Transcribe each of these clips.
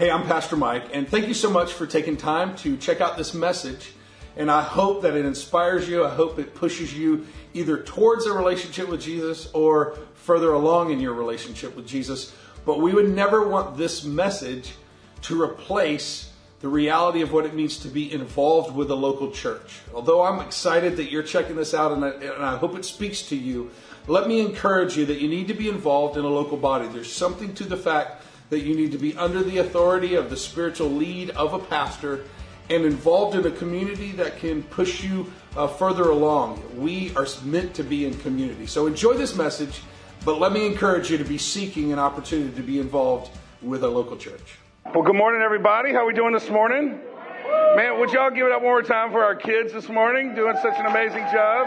Hey, I'm Pastor Mike, and thank you so much for taking time to check out this message. And I hope that it inspires you. I hope it pushes you either towards a relationship with Jesus or further along in your relationship with Jesus. But we would never want this message to replace the reality of what it means to be involved with a local church. Although I'm excited that you're checking this out and I, and I hope it speaks to you, let me encourage you that you need to be involved in a local body. There's something to the fact that you need to be under the authority of the spiritual lead of a pastor and involved in a community that can push you uh, further along. We are meant to be in community. So enjoy this message, but let me encourage you to be seeking an opportunity to be involved with a local church. Well, good morning, everybody. How are we doing this morning? Man, would y'all give it up one more time for our kids this morning, doing such an amazing job?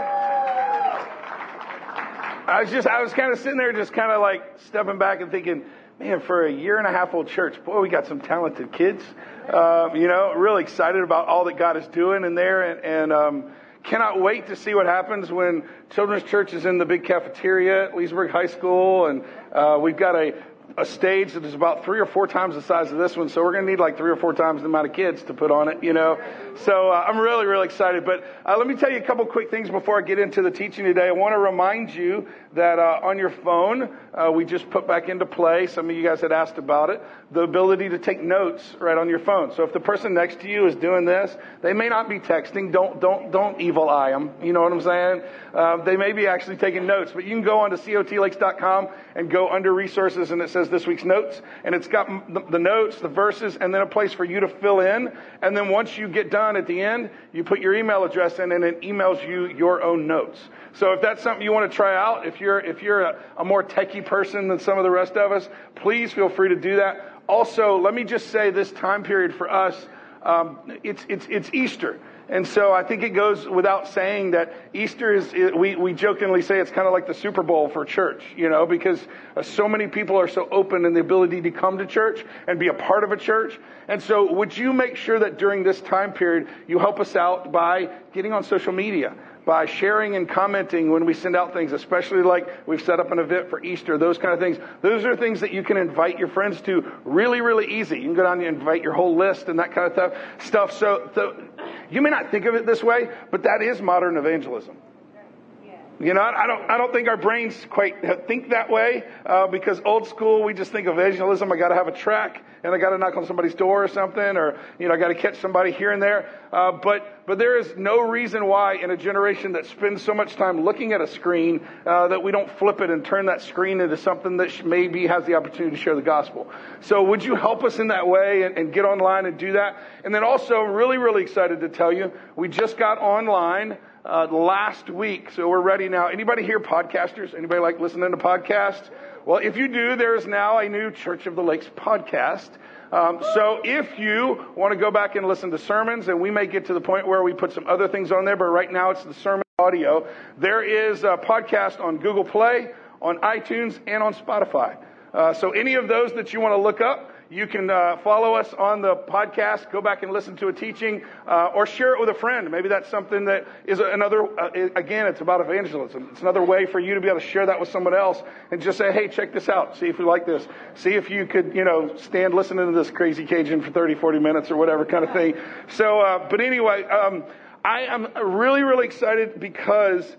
I was just, I was kind of sitting there, just kind of like stepping back and thinking, man, for a year and a half old church, boy, we got some talented kids. Um, you know, really excited about all that God is doing in there, and, and um, cannot wait to see what happens when children's church is in the big cafeteria at Leesburg High School, and uh, we've got a a stage that is about three or four times the size of this one, so we're going to need like three or four times the amount of kids to put on it, you know. So uh, I'm really, really excited. But uh, let me tell you a couple quick things before I get into the teaching today. I want to remind you that uh, on your phone, uh, we just put back into play. Some of you guys had asked about it. The ability to take notes right on your phone. So if the person next to you is doing this, they may not be texting. Don't don't don't evil eye them. You know what I'm saying? Um, they may be actually taking notes. But you can go onto cotlakes.com and go under resources, and it says this week's notes, and it's got the, the notes, the verses, and then a place for you to fill in. And then once you get done at the end, you put your email address in, and it emails you your own notes. So if that's something you want to try out, if you're if you're a, a more techie person than some of the rest of us, please feel free to do that. Also, let me just say this time period for us, um, it's it's it's Easter. And so I think it goes without saying that Easter is, we, we jokingly say it's kind of like the Super Bowl for church, you know, because uh, so many people are so open in the ability to come to church and be a part of a church. And so would you make sure that during this time period you help us out by getting on social media? By sharing and commenting when we send out things, especially like we've set up an event for Easter, those kind of things. Those are things that you can invite your friends to really, really easy. You can go down and invite your whole list and that kind of stuff. Stuff. So, so you may not think of it this way, but that is modern evangelism. You know, I don't, I don't think our brains quite think that way uh, because old school we just think of evangelism. I got to have a track and I got to knock on somebody's door or something, or you know, I got to catch somebody here and there. Uh, but but there is no reason why in a generation that spends so much time looking at a screen uh, that we don't flip it and turn that screen into something that maybe has the opportunity to share the gospel. So would you help us in that way and, and get online and do that? And then also, really really excited to tell you, we just got online uh, last week, so we're ready now. Anybody here podcasters? Anybody like listening to podcasts? Well, if you do, there is now a new Church of the Lakes podcast. Um, so if you want to go back and listen to sermons, and we may get to the point where we put some other things on there, but right now it's the sermon audio. There is a podcast on Google Play, on iTunes, and on Spotify. Uh, so any of those that you want to look up, you can uh, follow us on the podcast, go back and listen to a teaching, uh, or share it with a friend. Maybe that's something that is another, uh, again, it's about evangelism. It's another way for you to be able to share that with someone else and just say, hey, check this out. See if you like this. See if you could, you know, stand listening to this crazy Cajun for 30, 40 minutes or whatever kind of thing. So, uh, but anyway, um, I am really, really excited because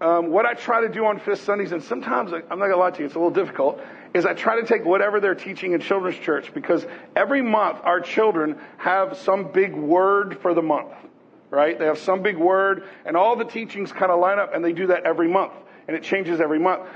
um, what I try to do on Fifth Sundays, and sometimes I'm not gonna lie to you, it's a little difficult, is I try to take whatever they're teaching in children's church because every month our children have some big word for the month, right? They have some big word, and all the teachings kind of line up, and they do that every month, and it changes every month.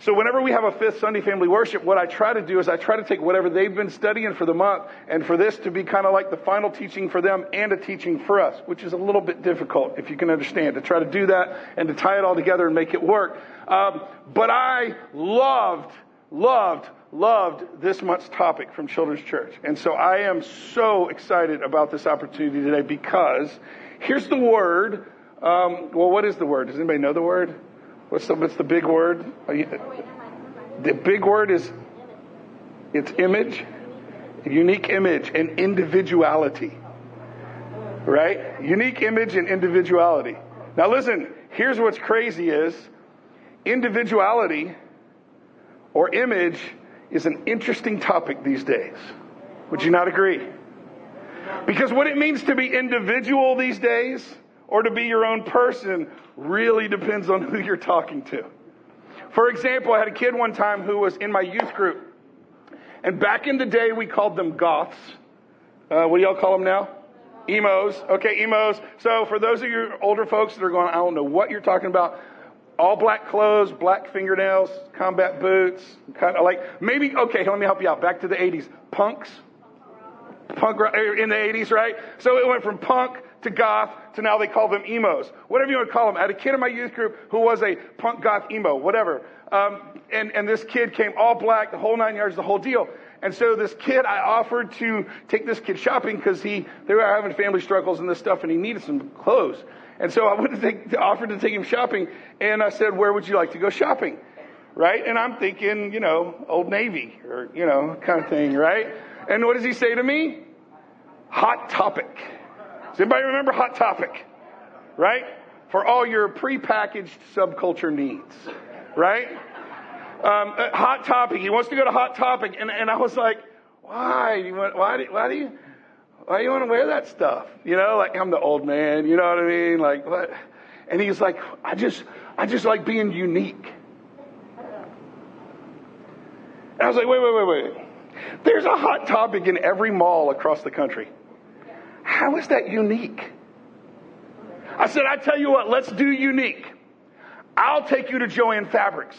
So whenever we have a fifth Sunday family worship, what I try to do is I try to take whatever they've been studying for the month and for this to be kind of like the final teaching for them and a teaching for us, which is a little bit difficult, if you can understand, to try to do that and to tie it all together and make it work. Um, but I loved, loved, loved this month's topic from Children's Church. And so I am so excited about this opportunity today because here's the word. Um, well, what is the word? Does anybody know the word? What's the, what's the big word? The big word is it's image, unique image, and individuality. Right? Unique image and individuality. Now listen, here's what's crazy is individuality or image is an interesting topic these days. Would you not agree? Because what it means to be individual these days or to be your own person really depends on who you're talking to. For example, I had a kid one time who was in my youth group. And back in the day, we called them goths. Uh, what do y'all call them now? Emos. Okay, emos. So for those of you older folks that are going, I don't know what you're talking about. All black clothes, black fingernails, combat boots, kind of like maybe. Okay, let me help you out. Back to the '80s, punks, punk in the '80s, right? So it went from punk to goth to now they call them emos. Whatever you want to call them. I had a kid in my youth group who was a punk goth emo, whatever. Um, and, and this kid came all black, the whole nine yards, the whole deal. And so this kid, I offered to take this kid shopping because he, they were having family struggles and this stuff and he needed some clothes. And so I went to take, offered to take him shopping and I said, where would you like to go shopping? Right? And I'm thinking, you know, Old Navy or, you know, kind of thing, right? And what does he say to me? Hot topic. Does anybody remember Hot Topic? Right? For all your prepackaged subculture needs. Right? Um, uh, hot Topic. He wants to go to Hot Topic. And, and I was like, why? Why, do, why do you, why do you want to wear that stuff? You know, like I'm the old man, you know what I mean? Like what? And he's like, I just, I just like being unique. And I was like, wait, wait, wait, wait. There's a hot topic in every mall across the country. How is that unique? I said, I tell you what, let's do unique. I'll take you to Jo-Ann Fabrics.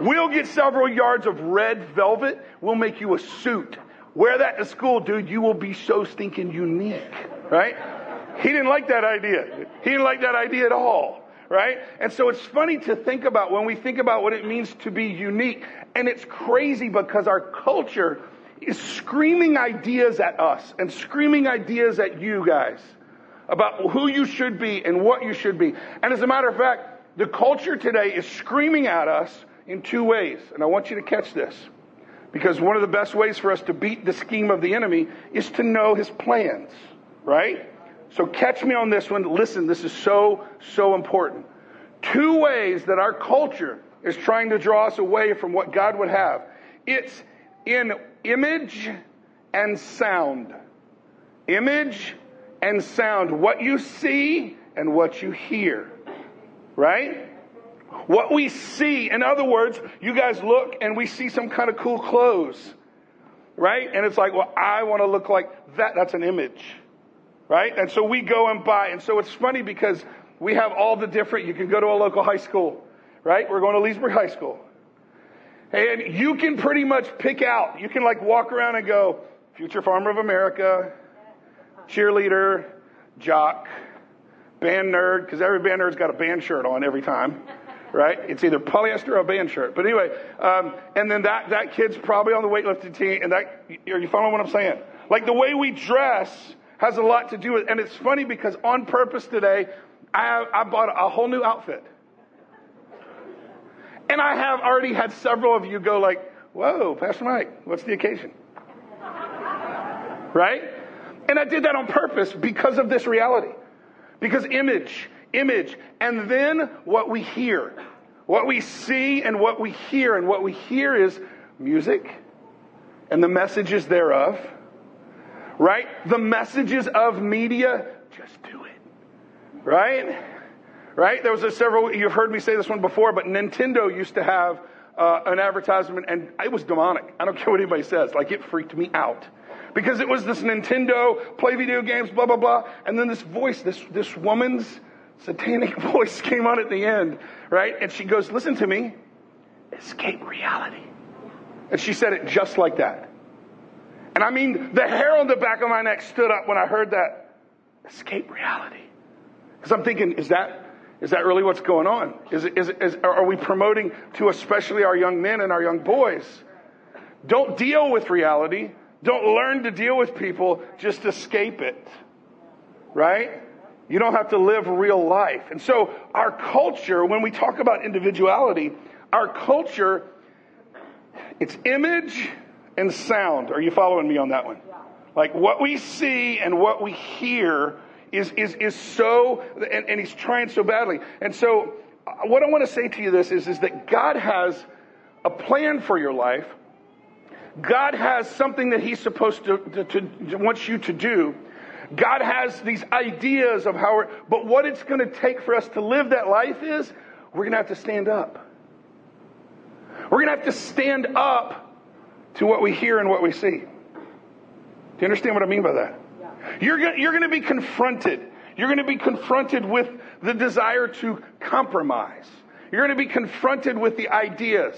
We'll get several yards of red velvet. We'll make you a suit. Wear that to school, dude. You will be so stinking unique, right? He didn't like that idea. He didn't like that idea at all, right? And so it's funny to think about when we think about what it means to be unique. And it's crazy because our culture is screaming ideas at us and screaming ideas at you guys about who you should be and what you should be. And as a matter of fact, the culture today is screaming at us in two ways. And I want you to catch this. Because one of the best ways for us to beat the scheme of the enemy is to know his plans, right? So catch me on this one. Listen, this is so, so important. Two ways that our culture is trying to draw us away from what God would have. It's in image and sound. Image and sound. What you see and what you hear. Right? What we see, in other words, you guys look and we see some kind of cool clothes. Right? And it's like, well, I want to look like that. That's an image. Right? And so we go and buy. And so it's funny because we have all the different, you can go to a local high school. Right? We're going to Leesburg High School. And you can pretty much pick out, you can like walk around and go, future farmer of America, cheerleader, jock, band nerd, because every band nerd's got a band shirt on every time, right? It's either polyester or a band shirt. But anyway, um, and then that, that kid's probably on the weightlifting team, and that, are you following what I'm saying? Like the way we dress has a lot to do with, and it's funny because on purpose today, I, I bought a whole new outfit. And I have already had several of you go like, whoa, Pastor Mike, what's the occasion? Right? And I did that on purpose because of this reality. Because image, image, and then what we hear. What we see and what we hear. And what we hear is music and the messages thereof. Right? The messages of media, just do it. Right? Right? There was a several, you've heard me say this one before, but Nintendo used to have uh, an advertisement and it was demonic. I don't care what anybody says. Like it freaked me out. Because it was this Nintendo, play video games, blah, blah, blah. And then this voice, this, this woman's satanic voice came on at the end, right? And she goes, listen to me, escape reality. And she said it just like that. And I mean, the hair on the back of my neck stood up when I heard that escape reality. Because I'm thinking, is that is that really what's going on? Is, is, is, are we promoting to especially our young men and our young boys? Don't deal with reality. Don't learn to deal with people. Just escape it. Right? You don't have to live real life. And so our culture, when we talk about individuality, our culture, it's image and sound. Are you following me on that one? Like what we see and what we hear is, is, is so, and, and he's trying so badly. And so, uh, what I want to say to you this is, is that God has a plan for your life God has something that He's supposed to, to, to wants you to do. God has these ideas of how, but what it's going to take for us to live that life is we're going to have to stand up. We're going to have to stand up to what we hear and what we see. Do you understand what I mean by that? You're, you're going to be confronted. You're going to be confronted with the desire to compromise. You're going to be confronted with the ideas,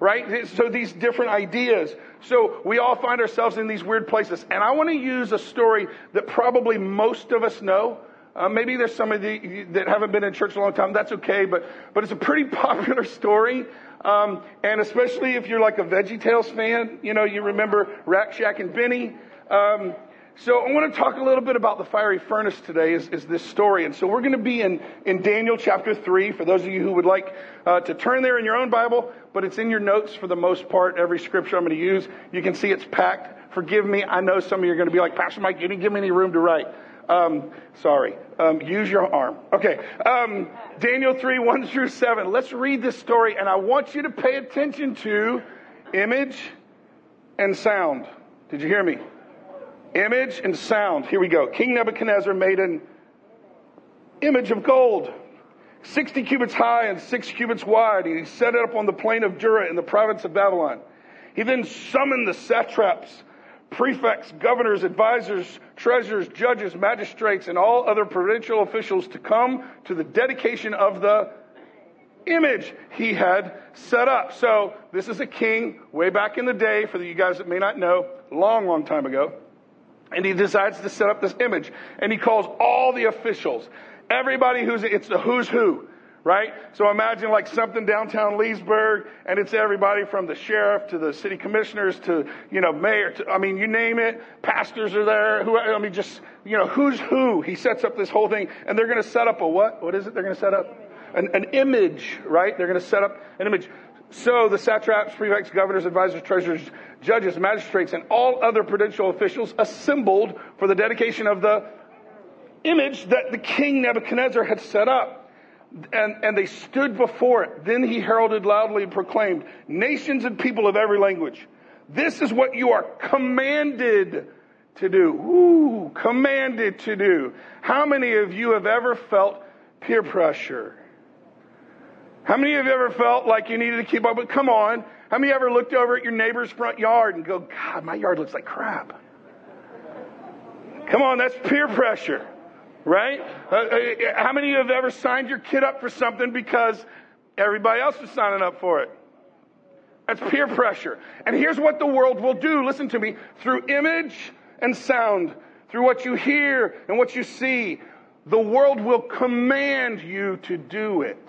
right? So these different ideas. So we all find ourselves in these weird places. And I want to use a story that probably most of us know. Uh, maybe there's some of you that haven't been in church a long time. That's okay, but but it's a pretty popular story. Um, and especially if you're like a Veggie Tales fan, you know, you remember Rack Shack and Benny. Um, so I want to talk a little bit about the fiery furnace today is, is this story. And so we're going to be in, in Daniel chapter 3 for those of you who would like uh, to turn there in your own Bible, but it's in your notes for the most part, every scripture I'm going to use. You can see it's packed. Forgive me. I know some of you are going to be like, Pastor Mike, you didn't give me any room to write. Um, sorry. Um, use your arm. Okay. Um, Daniel 3, 1 through 7. Let's read this story, and I want you to pay attention to image and sound. Did you hear me? Image and sound. Here we go. King Nebuchadnezzar made an image of gold, 60 cubits high and 6 cubits wide, and he set it up on the plain of Dura in the province of Babylon. He then summoned the satraps, prefects, governors, advisors, treasurers, judges, magistrates, and all other provincial officials to come to the dedication of the image he had set up. So this is a king way back in the day, for you guys that may not know, long, long time ago. And he decides to set up this image. And he calls all the officials, everybody who's, it's the who's who, right? So imagine like something downtown Leesburg, and it's everybody from the sheriff to the city commissioners to, you know, mayor, to, I mean, you name it, pastors are there, who, I mean, just, you know, who's who. He sets up this whole thing, and they're going to set up a what? What is it they're going to set up? An, an image, right? They're going to set up an image. So the satraps, prefects, governors, advisors, treasurers, judges, magistrates, and all other prudential officials assembled for the dedication of the image that the king Nebuchadnezzar had set up. And, and they stood before it. Then he heralded loudly and proclaimed, Nations and people of every language, this is what you are commanded to do. Ooh, commanded to do. How many of you have ever felt peer pressure? How many of you ever felt like you needed to keep up with, come on, how many ever looked over at your neighbor's front yard and go, God, my yard looks like crap? Come on, that's peer pressure, right? Uh, uh, how many of you have ever signed your kid up for something because everybody else is signing up for it? That's peer pressure. And here's what the world will do. Listen to me. Through image and sound, through what you hear and what you see, the world will command you to do it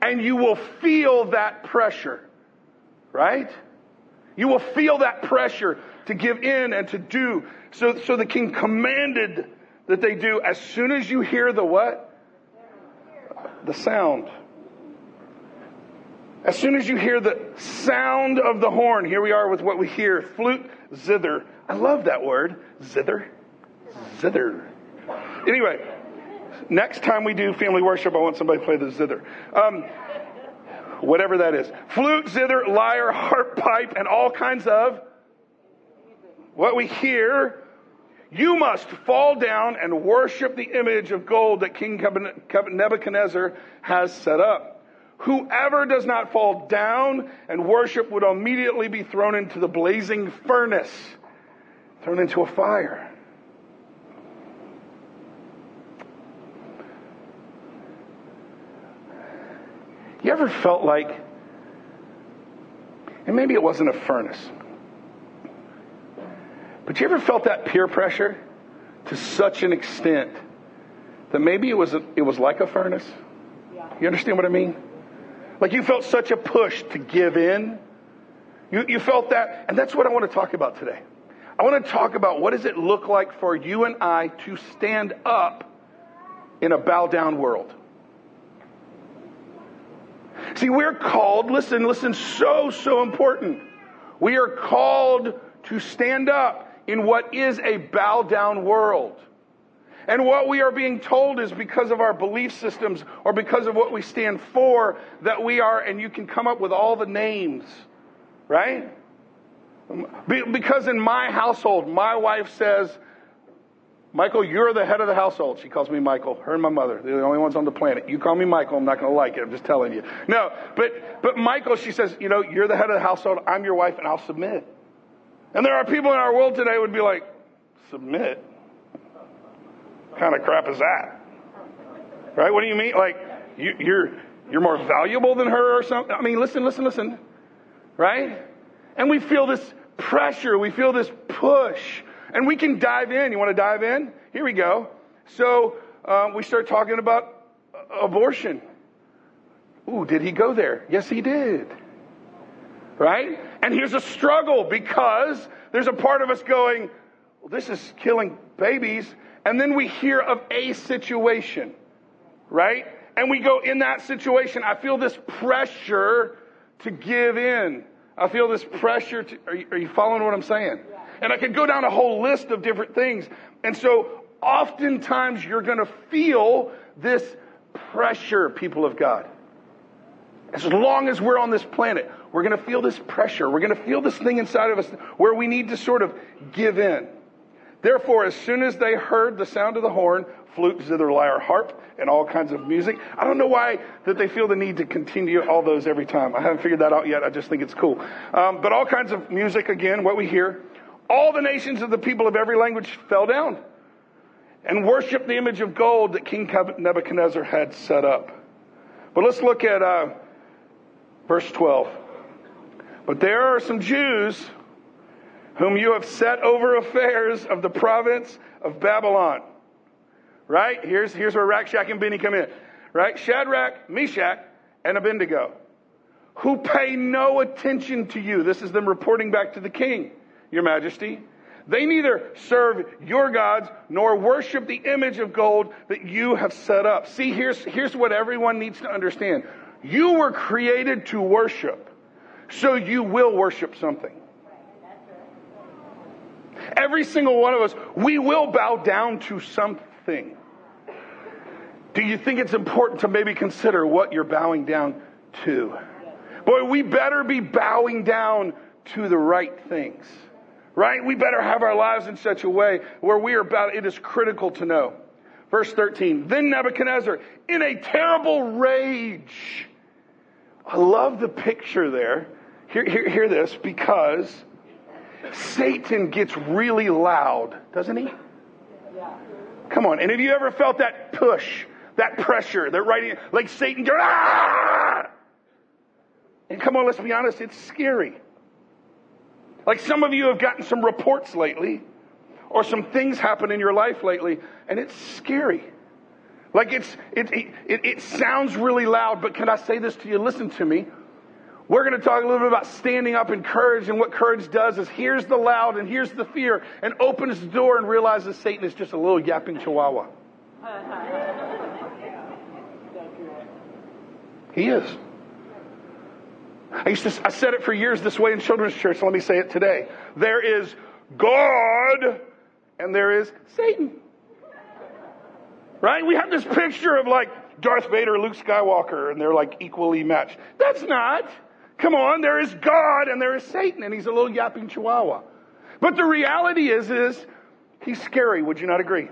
and you will feel that pressure, right? You will feel that pressure to give in and to do. So, so the king commanded that they do as soon as you hear the what? The sound. As soon as you hear the sound of the horn, here we are with what we hear flute, zither. I love that word, zither. Zither. Anyway, Next time we do family worship, I want somebody to play the zither. Um, whatever that is. Flute, zither, lyre, harp, pipe, and all kinds of what we hear. You must fall down and worship the image of gold that King Nebuchadnezzar has set up. Whoever does not fall down and worship would immediately be thrown into the blazing furnace, thrown into a fire. You ever felt like, and maybe it wasn't a furnace, but you ever felt that peer pressure to such an extent that maybe it was, a, it was like a furnace? You understand what I mean? Like you felt such a push to give in. You, you felt that, and that's what I want to talk about today. I want to talk about what does it look like for you and I to stand up in a bow down world. See, we're called, listen, listen, so, so important. We are called to stand up in what is a bow down world. And what we are being told is because of our belief systems or because of what we stand for that we are, and you can come up with all the names, right? Because in my household, my wife says, Michael, you're the head of the household. She calls me Michael. Her and my mother. They're the only ones on the planet. You call me Michael, I'm not going to like it. I'm just telling you. No, but, but Michael, she says, you know, you're the head of the household. I'm your wife and I'll submit. And there are people in our world today would be like, submit? What kind of crap is that? Right? What do you mean? Like, you, you're, you're more valuable than her or something? I mean, listen, listen, listen. Right? And we feel this pressure. We feel this push. And we can dive in. You want to dive in? Here we go. So uh, we start talking about abortion. Ooh, did he go there? Yes, he did. Right? And here's a struggle because there's a part of us going, well, this is killing babies. And then we hear of a situation, right? And we go, in that situation, I feel this pressure to give in. I feel this pressure to, are you, are you following what I'm saying? Yeah. And I could go down a whole list of different things. And so oftentimes you're going to feel this pressure, people of God. As long as we're on this planet, we're going to feel this pressure. We're going to feel this thing inside of us where we need to sort of give in. Therefore, as soon as they heard the sound of the horn, flute, zither, lyre, harp, and all kinds of music, I don't know why that they feel the need to continue all those every time. I haven't figured that out yet. I just think it's cool. Um, but all kinds of music, again, what we hear, all the nations of the people of every language fell down and worshiped the image of gold that King Nebuchadnezzar had set up. But let's look at uh, verse 12. But there are some Jews whom you have set over affairs of the province of Babylon. Right? Here's, here's where Rack Shack and Benny come in. Right? Shadrach, Meshach, and Abednego. Who pay no attention to you. This is them reporting back to the king, your majesty. They neither serve your gods nor worship the image of gold that you have set up. See, here's, here's what everyone needs to understand. You were created to worship, so you will worship something. Every single one of us, we will bow down to something. Do you think it's important to maybe consider what you're bowing down to? Boy, we better be bowing down to the right things, right? We better have our lives in such a way where we are about, it is critical to know. Verse 13, then Nebuchadnezzar, in a terrible rage. I love the picture there. Hear, hear, hear this because Satan gets really loud, doesn't he? Come on. And have you ever felt that push, that pressure, that writing, like Satan ah! And come on, let's be honest, it's scary. Like some of you have gotten some reports lately, or some things happen in your life lately, and it's scary. Like it's, it, it, it sounds really loud, but can I say this to you? Listen to me. We're going to talk a little bit about standing up in courage, and what courage does is here's the loud and here's the fear, and opens the door and realizes Satan is just a little yapping chihuahua. he is. I used to, I said it for years this way in children's church. So let me say it today. There is God, and there is Satan. Right? We have this picture of like Darth Vader, Luke Skywalker, and they're like equally matched. That's not. Come on, there is God and there is Satan, and he's a little yapping chihuahua. But the reality is, is he's scary. Would you not agree?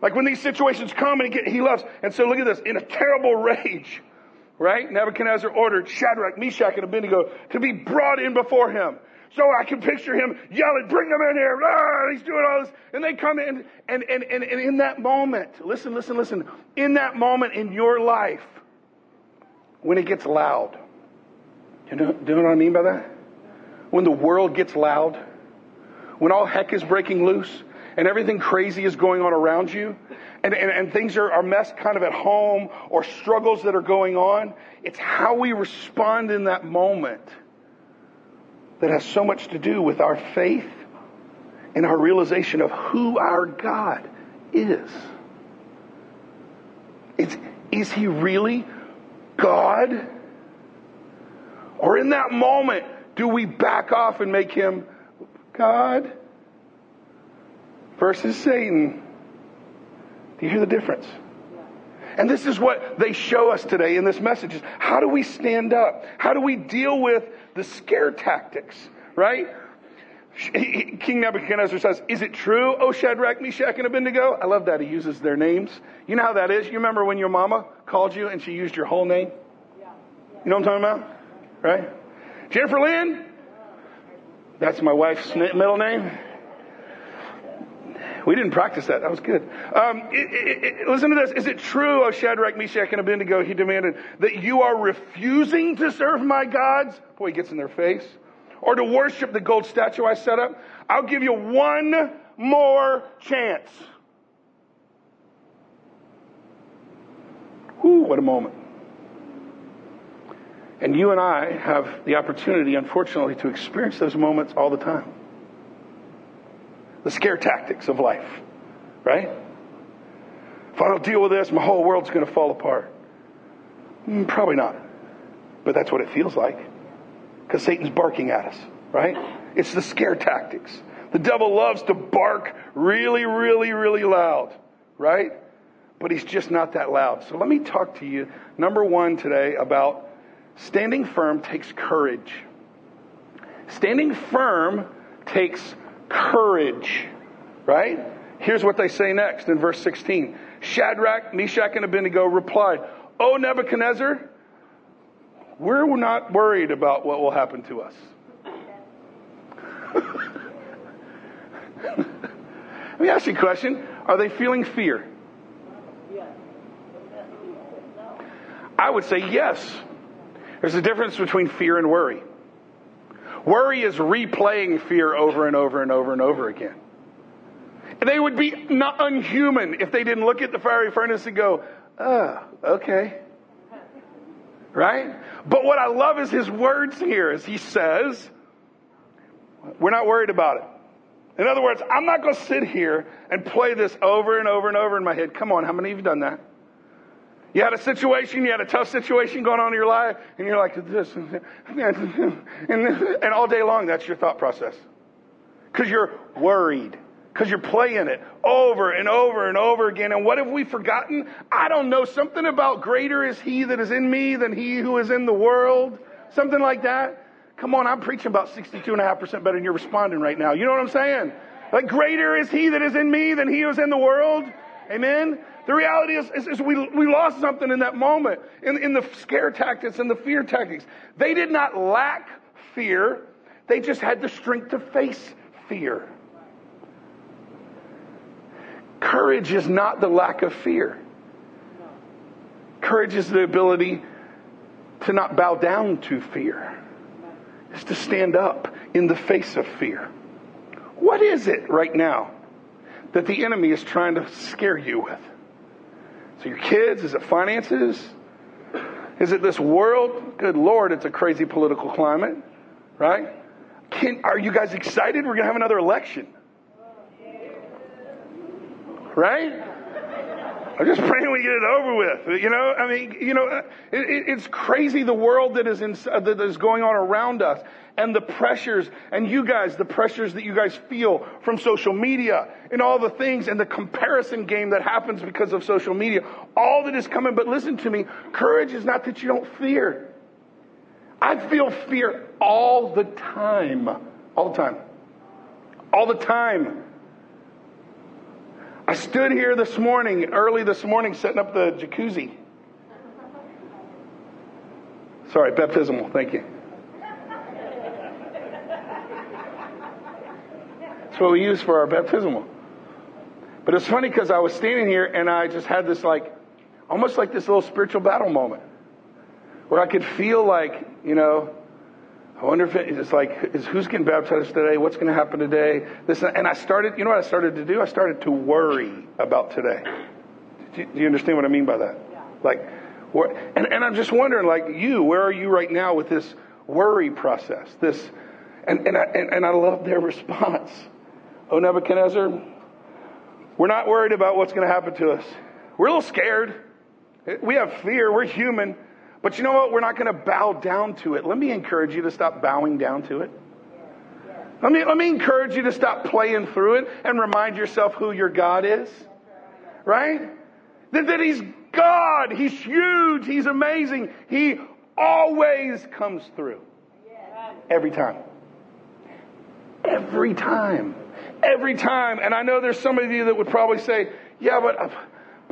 Like when these situations come and he, get, he loves. And so look at this. In a terrible rage, right? Nebuchadnezzar ordered Shadrach, Meshach, and Abednego to be brought in before him. So I can picture him yelling, bring them in here. Ah, he's doing all this. And they come in and, and, and, and in that moment, listen, listen, listen. In that moment in your life, when it gets loud, you know, do you know what I mean by that? When the world gets loud, when all heck is breaking loose, and everything crazy is going on around you, and, and, and things are, are messed kind of at home, or struggles that are going on, it's how we respond in that moment that has so much to do with our faith and our realization of who our God is. It's, is He really God? Or in that moment, do we back off and make him God versus Satan? Do you hear the difference? And this is what they show us today in this message is how do we stand up? How do we deal with the scare tactics, right? King Nebuchadnezzar says, Is it true, O Shadrach, Meshach, and Abednego? I love that he uses their names. You know how that is? You remember when your mama called you and she used your whole name? You know what I'm talking about? Right? Jennifer Lynn? That's my wife's middle name. We didn't practice that. That was good. Um, it, it, it, listen to this. Is it true, O Shadrach, Meshach, and Abednego, he demanded, that you are refusing to serve my gods? Boy, he gets in their face. Or to worship the gold statue I set up? I'll give you one more chance. Whew, what a moment. And you and I have the opportunity, unfortunately, to experience those moments all the time the scare tactics of life, right? If I don't deal with this, my whole world's going to fall apart. Mm, probably not. But that's what it feels like. Because Satan's barking at us, right? It's the scare tactics. The devil loves to bark really, really, really loud, right? But he's just not that loud. So let me talk to you, number one, today about standing firm takes courage. Standing firm takes courage, right? Here's what they say next in verse 16 Shadrach, Meshach, and Abednego replied, Oh, Nebuchadnezzar, we're not worried about what will happen to us. Let me ask you a question. Are they feeling fear? I would say yes. There's a difference between fear and worry. Worry is replaying fear over and over and over and over again. They would be not unhuman if they didn't look at the fiery furnace and go, oh, okay. Right? But what I love is his words here as he says, we're not worried about it. In other words, I'm not going to sit here and play this over and over and over in my head. Come on, how many of you done that? You had a situation, you had a tough situation going on in your life, and you're like this, and, and all day long, that's your thought process. Because you're worried. Because you're playing it over and over and over again. And what have we forgotten? I don't know. Something about greater is he that is in me than he who is in the world. Something like that. Come on, I'm preaching about 62.5% better than you're responding right now. You know what I'm saying? Like greater is he that is in me than he who is in the world. Amen. The reality is, is, is, we, we lost something in that moment, in, in the scare tactics and the fear tactics. They did not lack fear, they just had the strength to face fear. Courage is not the lack of fear. Courage is the ability to not bow down to fear. It's to stand up in the face of fear. What is it right now that the enemy is trying to scare you with? So your kids? Is it finances? Is it this world? Good Lord, it's a crazy political climate, right? Can, are you guys excited? We're going to have another election. Right? I'm just praying we get it over with. You know, I mean, you know, uh, it, it's crazy the world that is in, uh, that is going on around us, and the pressures, and you guys, the pressures that you guys feel from social media and all the things, and the comparison game that happens because of social media. All that is coming. But listen to me, courage is not that you don't fear. I feel fear all the time, all the time, all the time. I stood here this morning, early this morning, setting up the jacuzzi. Sorry, baptismal, thank you. That's what we use for our baptismal. But it's funny because I was standing here and I just had this like, almost like this little spiritual battle moment where I could feel like, you know, I wonder if it's like, is who's getting baptized today? What's going to happen today? This and I started. You know what I started to do? I started to worry about today. Do you, understand what I mean by that? Yeah. Like, and and I'm just wondering, like you, where are you right now with this worry process? This, and and I, and, and I love their response. Oh Nebuchadnezzar, we're not worried about what's going to happen to us. We're a little scared. We have fear. We're human. But you know what? We're not going to bow down to it. Let me encourage you to stop bowing down to it. Let me, let me encourage you to stop playing through it and remind yourself who your God is. Right? That, that He's God. He's huge. He's amazing. He always comes through. Every time. every time. Every time. And I know there's some of you that would probably say, yeah, but,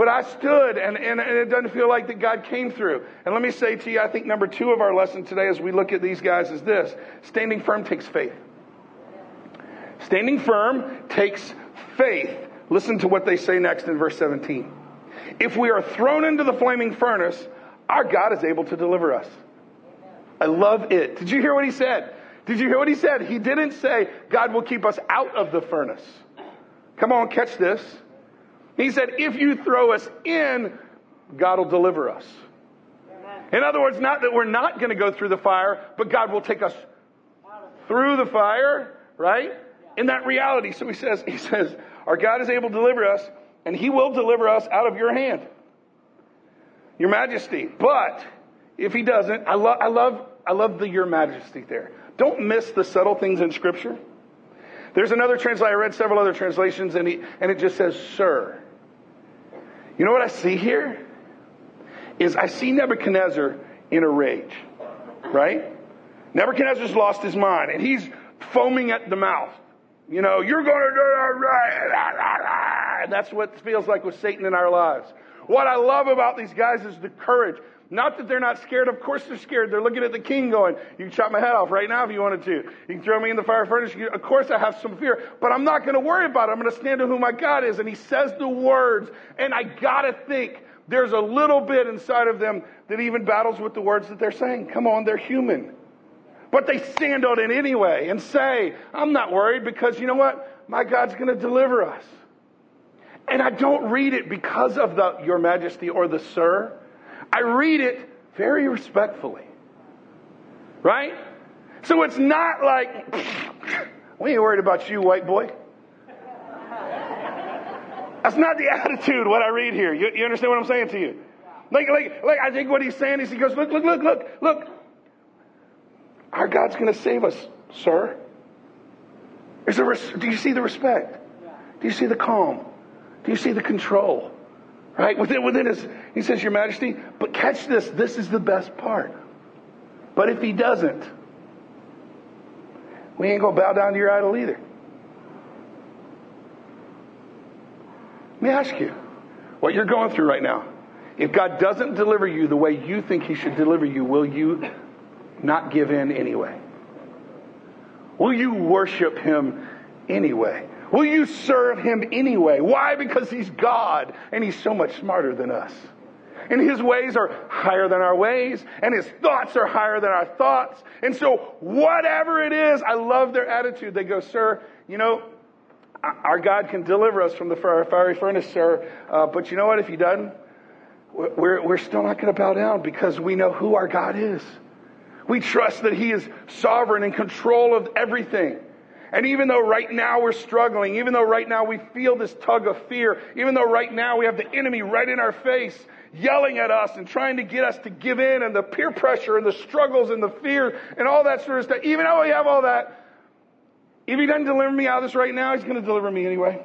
but I stood and, and, and it doesn't feel like that God came through. And let me say to you, I think number two of our lesson today as we look at these guys is this. Standing firm takes faith. Standing firm takes faith. Listen to what they say next in verse 17. If we are thrown into the flaming furnace, our God is able to deliver us. I love it. Did you hear what he said? Did you hear what he said? He didn't say God will keep us out of the furnace. Come on, catch this. He said, if you throw us in, God will deliver us. In other words, not that we're not going to go through the fire, but God will take us through the fire, right? In that reality. So he says, he says, our God is able to deliver us, and he will deliver us out of your hand. Your majesty. But if he doesn't, I love, I love, I love the your majesty there. Don't miss the subtle things in scripture. There's another translation, I read several other translations, and, he, and it just says, Sir. You know what I see here? Is I see Nebuchadnezzar in a rage, right? Nebuchadnezzar's lost his mind, and he's foaming at the mouth. You know, you're going to do it right. And that's what it feels like with Satan in our lives. What I love about these guys is the courage. Not that they're not scared. Of course they're scared. They're looking at the king going, you can chop my head off right now if you wanted to. You can throw me in the fire furnace. Of course I have some fear, but I'm not going to worry about it. I'm going to stand to who my God is. And he says the words, and I got to think there's a little bit inside of them that even battles with the words that they're saying. Come on, they're human. But they stand on it anyway and say, I'm not worried because you know what? My God's going to deliver us. And I don't read it because of the Your Majesty or the Sir. I read it very respectfully. Right? So it's not like, we ain't worried about you, white boy. That's not the attitude what I read here. You, you understand what I'm saying to you? Like, like, like I think what he's saying is he goes, look, look, look, look, look. Our God's going to save us, sir. Is there, do you see the respect? Do you see the calm? Do you see the control? Right? Within, within his, he says, Your Majesty, but catch this, this is the best part. But if he doesn't, we ain't going to bow down to your idol either. Let me ask you what you're going through right now. If God doesn't deliver you the way you think he should deliver you, will you not give in anyway? Will you worship him anyway? Will you serve him anyway? Why? Because he's God and he's so much smarter than us. And his ways are higher than our ways, and his thoughts are higher than our thoughts. And so, whatever it is, I love their attitude. They go, Sir, you know, our God can deliver us from the fiery furnace, sir. Uh, but you know what? If he doesn't, we're, we're still not going to bow down because we know who our God is. We trust that he is sovereign and control of everything. And even though right now we're struggling, even though right now we feel this tug of fear, even though right now we have the enemy right in our face yelling at us and trying to get us to give in and the peer pressure and the struggles and the fear and all that sort of stuff, even though we have all that, if he doesn't deliver me out of this right now, he's going to deliver me anyway.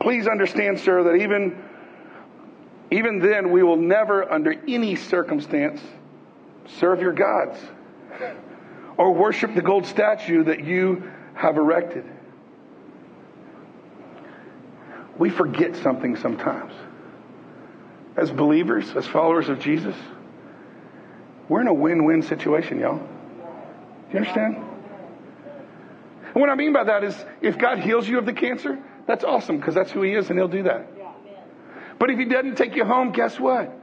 Please understand, sir, that even, even then we will never, under any circumstance, serve your gods or worship the gold statue that you have erected. We forget something sometimes. As believers, as followers of Jesus, we're in a win win situation, y'all. Do you understand? And what I mean by that is if God heals you of the cancer, that's awesome because that's who He is and He'll do that. But if He doesn't take you home, guess what?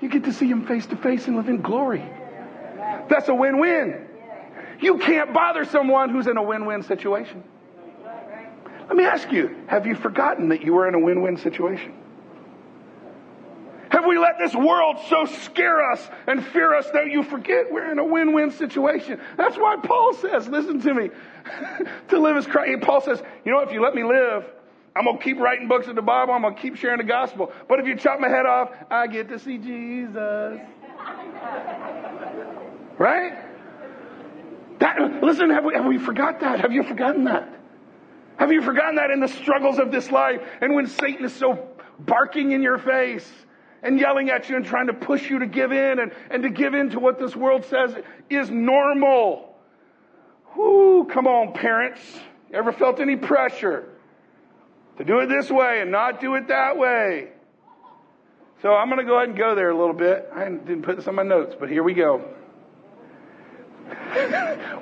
You get to see Him face to face and live in glory. That's a win win. You can't bother someone who's in a win win situation. Let me ask you have you forgotten that you were in a win win situation? Have we let this world so scare us and fear us that you forget we're in a win win situation? That's why Paul says, listen to me, to live is Christ. Paul says, you know, if you let me live, I'm going to keep writing books of the Bible. I'm going to keep sharing the gospel. But if you chop my head off, I get to see Jesus. right? That, listen, have we, have we forgot that? Have you forgotten that? Have you forgotten that in the struggles of this life and when Satan is so barking in your face and yelling at you and trying to push you to give in and, and to give in to what this world says is normal? Whoo, come on, parents. Ever felt any pressure to do it this way and not do it that way? So I'm going to go ahead and go there a little bit. I didn't put this on my notes, but here we go.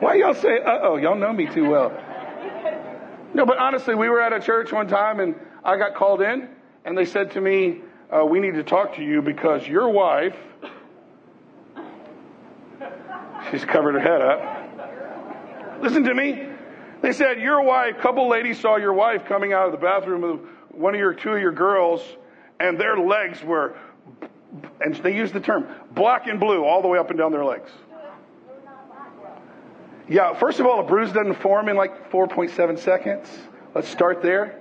Why y'all say, uh oh? Y'all know me too well. No, but honestly, we were at a church one time and I got called in and they said to me, uh, We need to talk to you because your wife, she's covered her head up. Listen to me. They said, Your wife, a couple ladies saw your wife coming out of the bathroom with one of your two of your girls and their legs were, and they used the term, black and blue all the way up and down their legs. Yeah, first of all, a bruise doesn't form in like 4.7 seconds. Let's start there.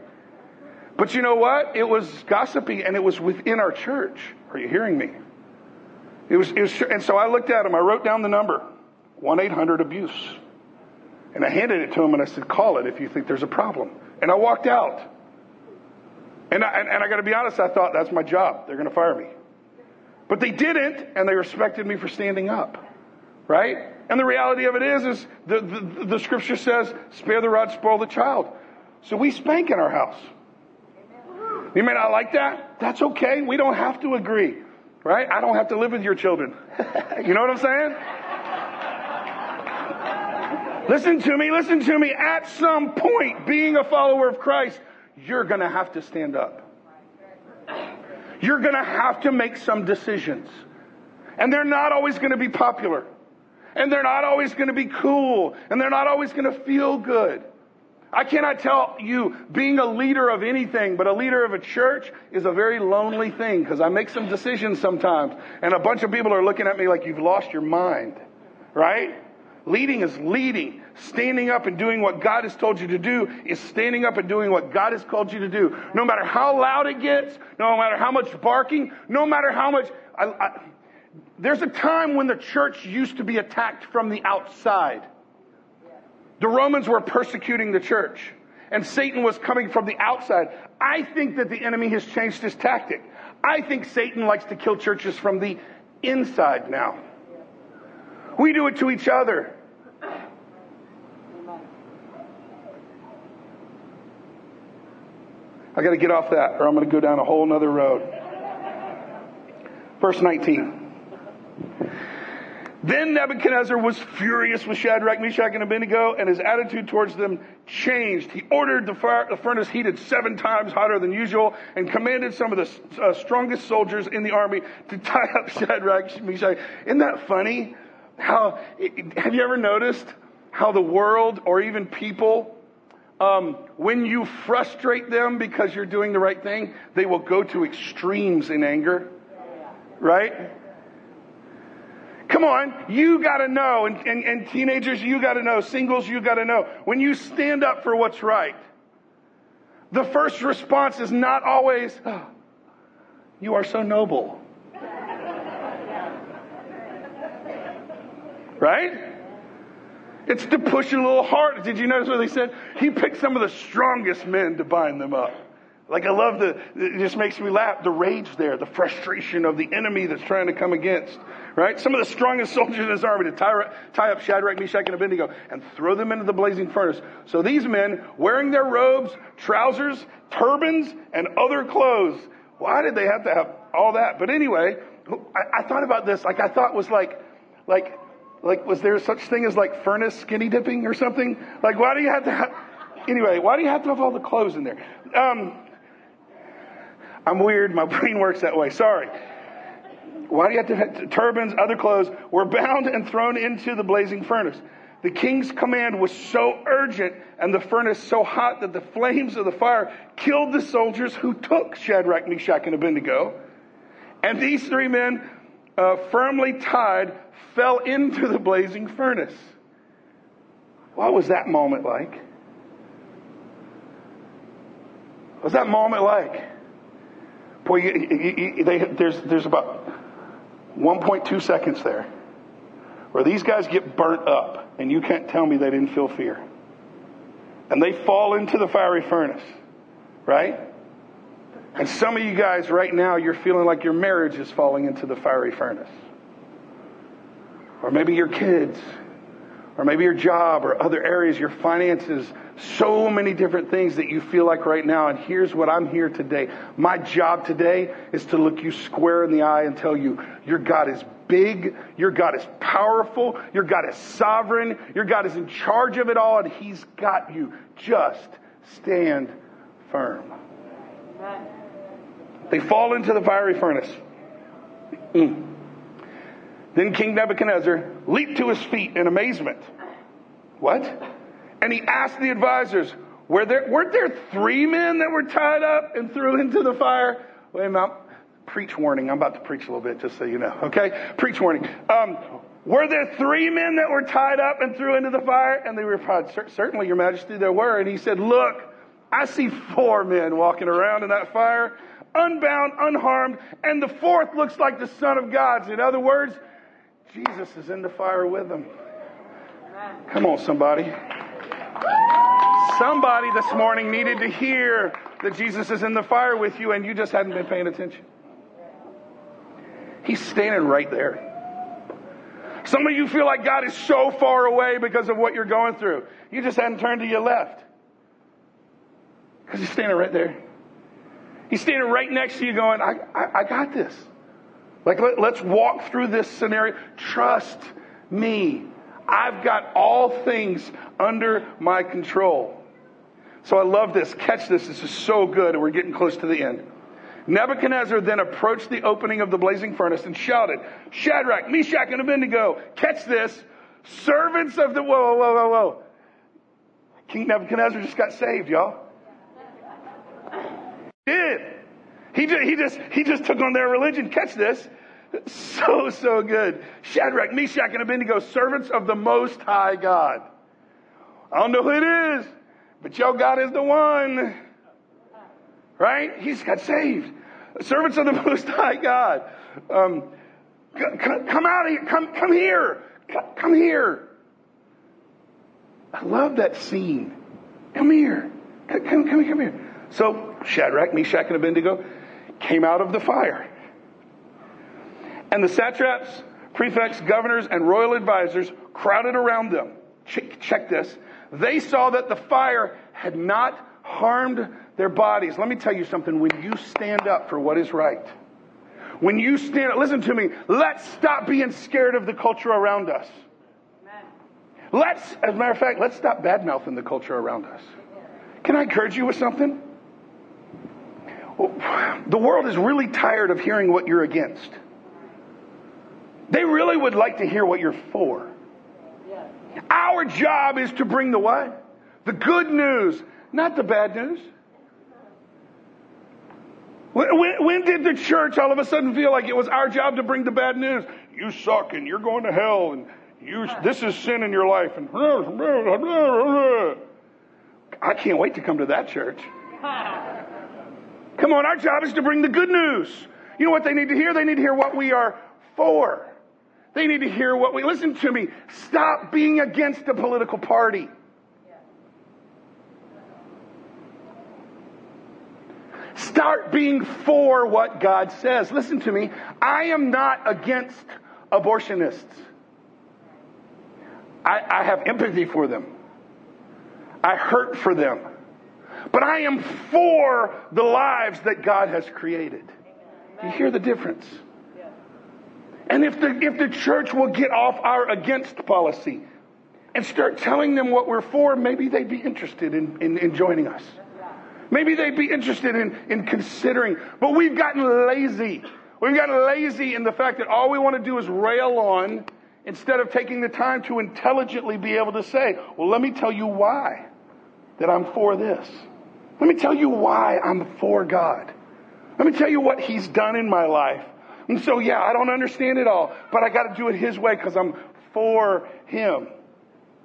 But you know what? It was gossipy and it was within our church. Are you hearing me? It was, it was, and so I looked at him. I wrote down the number 1 800 abuse. And I handed it to him and I said, call it if you think there's a problem. And I walked out. And I, and, and I got to be honest, I thought that's my job. They're going to fire me. But they didn't, and they respected me for standing up. Right? And the reality of it is, is the, the, the scripture says, spare the rod, spoil the child. So we spank in our house. You may not like that. That's okay. We don't have to agree. Right? I don't have to live with your children. you know what I'm saying? listen to me, listen to me. At some point, being a follower of Christ, you're going to have to stand up. You're going to have to make some decisions. And they're not always going to be popular. And they're not always going to be cool. And they're not always going to feel good. I cannot tell you being a leader of anything, but a leader of a church is a very lonely thing because I make some decisions sometimes and a bunch of people are looking at me like you've lost your mind. Right? Leading is leading. Standing up and doing what God has told you to do is standing up and doing what God has called you to do. No matter how loud it gets, no matter how much barking, no matter how much. I, I, there's a time when the church used to be attacked from the outside. The Romans were persecuting the church, and Satan was coming from the outside. I think that the enemy has changed his tactic. I think Satan likes to kill churches from the inside now. We do it to each other. I got to get off that or I'm going to go down a whole nother road. Verse 19. Then Nebuchadnezzar was furious with Shadrach, Meshach, and Abednego, and his attitude towards them changed. He ordered the, fire, the furnace heated seven times hotter than usual and commanded some of the uh, strongest soldiers in the army to tie up Shadrach, Meshach. Isn't that funny? How, have you ever noticed how the world or even people um, when you frustrate them because you're doing the right thing, they will go to extremes in anger. Right? Come on, you gotta know, and, and, and teenagers, you gotta know, singles, you gotta know. When you stand up for what's right, the first response is not always, oh, you are so noble. right? It's to push you a little hard. Did you notice what they said? He picked some of the strongest men to bind them up. Like I love the, it just makes me laugh, the rage there, the frustration of the enemy that's trying to come against, right? Some of the strongest soldiers in his army to tie, tie up Shadrach, Meshach, and Abednego and throw them into the blazing furnace. So these men, wearing their robes, trousers, turbans, and other clothes, why did they have to have all that? But anyway, I, I thought about this, like I thought was like, like like, was there such thing as like furnace skinny dipping or something? Like, why do you have to have, anyway, why do you have to have all the clothes in there? Um, I'm weird. My brain works that way. Sorry. Why do you have to turbans, other clothes were bound and thrown into the blazing furnace? The king's command was so urgent and the furnace so hot that the flames of the fire killed the soldiers who took Shadrach, Meshach, and Abednego. And these three men, uh, firmly tied, fell into the blazing furnace. What was that moment like? What was that moment like? Boy, you, you, you, they, there's, there's about 1.2 seconds there where these guys get burnt up, and you can't tell me they didn't feel fear. And they fall into the fiery furnace, right? And some of you guys right now, you're feeling like your marriage is falling into the fiery furnace or maybe your kids, or maybe your job or other areas, your finances, so many different things that you feel like right now. And here's what I'm here today. My job today is to look you square in the eye and tell you, your God is big, your God is powerful, your God is sovereign, your God is in charge of it all, and He's got you. Just stand firm. They fall into the fiery furnace. Mm. Then King Nebuchadnezzar leaped to his feet in amazement. What? And he asked the advisors, were there, weren't there three men that were tied up and threw into the fire? Wait a minute. Preach warning. I'm about to preach a little bit just so you know. Okay? Preach warning. Um, were there three men that were tied up and threw into the fire? And they replied, Certainly, Your Majesty, there were. And he said, Look, I see four men walking around in that fire, unbound, unharmed, and the fourth looks like the Son of God. In other words, Jesus is in the fire with them. Come on, somebody. Somebody this morning needed to hear that Jesus is in the fire with you and you just hadn't been paying attention. He's standing right there. Some of you feel like God is so far away because of what you're going through. You just hadn't turned to your left. Because he's standing right there. He's standing right next to you going, I, I, I got this. Like, let, let's walk through this scenario. Trust me. I've got all things under my control. So I love this. Catch this. This is so good, we're getting close to the end. Nebuchadnezzar then approached the opening of the blazing furnace and shouted, Shadrach, Meshach, and Abednego, catch this. Servants of the, whoa, whoa, whoa, whoa. King Nebuchadnezzar just got saved, y'all. Did. He just, he just, he just took on their religion. Catch this. So, so good. Shadrach, Meshach, and Abednego, servants of the Most High God. I don't know who it is, but your God is the one. Right? He's got saved. Servants of the Most High God. Um, come out of here. Come, come here. Come here. I love that scene. Come here. Come, come, come, come here. So Shadrach, Meshach, and Abednego came out of the fire. And the satraps, prefects, governors, and royal advisors crowded around them. Check, check this. They saw that the fire had not harmed their bodies. Let me tell you something. When you stand up for what is right, when you stand up, listen to me, let's stop being scared of the culture around us. Amen. Let's, as a matter of fact, let's stop bad mouthing the culture around us. Can I encourage you with something? The world is really tired of hearing what you're against. They really would like to hear what you're for. Our job is to bring the what? The good news, not the bad news. When, when, did the church all of a sudden feel like it was our job to bring the bad news? You suck and you're going to hell and you, this is sin in your life and I can't wait to come to that church. Come on, our job is to bring the good news. You know what they need to hear? They need to hear what we are for. They need to hear what we listen to me. Stop being against a political party. Start being for what God says. Listen to me. I am not against abortionists. I, I have empathy for them. I hurt for them. But I am for the lives that God has created. You hear the difference? And if the, if the church will get off our against policy and start telling them what we're for, maybe they'd be interested in, in, in joining us. Maybe they'd be interested in, in considering. But we've gotten lazy. We've gotten lazy in the fact that all we want to do is rail on instead of taking the time to intelligently be able to say, well, let me tell you why that I'm for this. Let me tell you why I'm for God. Let me tell you what He's done in my life. And so, yeah, I don't understand it all, but I got to do it His way because I'm for Him.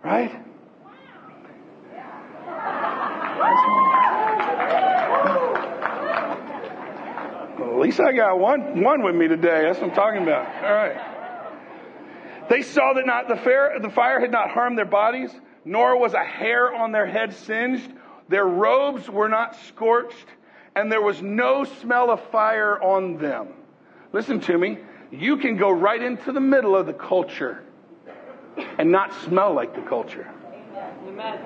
Right? At least I got one, one with me today. That's what I'm talking about. All right. They saw that not the, fair, the fire had not harmed their bodies, nor was a hair on their head singed their robes were not scorched, and there was no smell of fire on them. Listen to me. You can go right into the middle of the culture and not smell like the culture. Amen.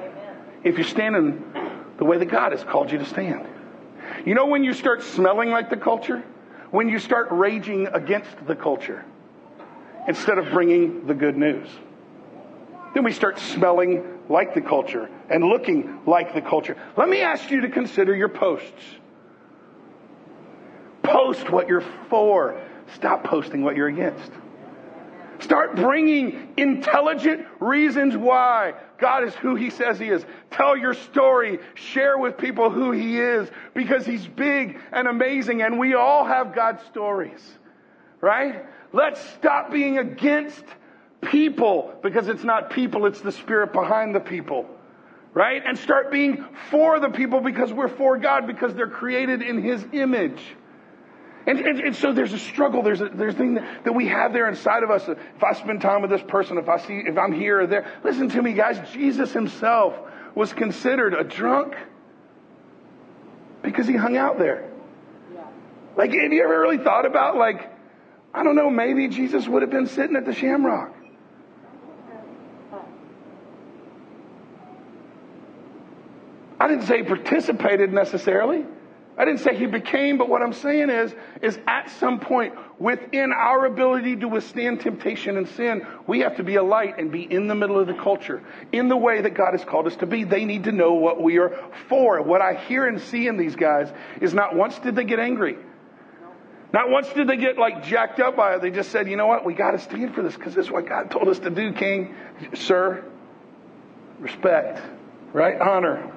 If you're standing the way that God has called you to stand. You know when you start smelling like the culture? When you start raging against the culture instead of bringing the good news. Then we start smelling like the culture and looking like the culture. Let me ask you to consider your posts. Post what you're for. Stop posting what you're against. Start bringing intelligent reasons why God is who He says He is. Tell your story. Share with people who He is because He's big and amazing and we all have God's stories. Right? Let's stop being against people because it's not people, it's the Spirit behind the people. Right? And start being for the people because we're for God because they're created in His image. And, and, and, so there's a struggle. There's a, there's a thing that, that, we have there inside of us. If I spend time with this person, if I see, if I'm here or there, listen to me, guys. Jesus himself was considered a drunk because he hung out there. Yeah. Like, have you ever really thought about, like, I don't know, maybe Jesus would have been sitting at the Shamrock. I didn't say he participated necessarily. I didn't say he became, but what I'm saying is, is at some point within our ability to withstand temptation and sin, we have to be a light and be in the middle of the culture in the way that God has called us to be. They need to know what we are for. What I hear and see in these guys is not once did they get angry. Not once did they get like jacked up by it. They just said, you know what? We got to stand for this because this is what God told us to do, King. Sir, respect, right? Honor.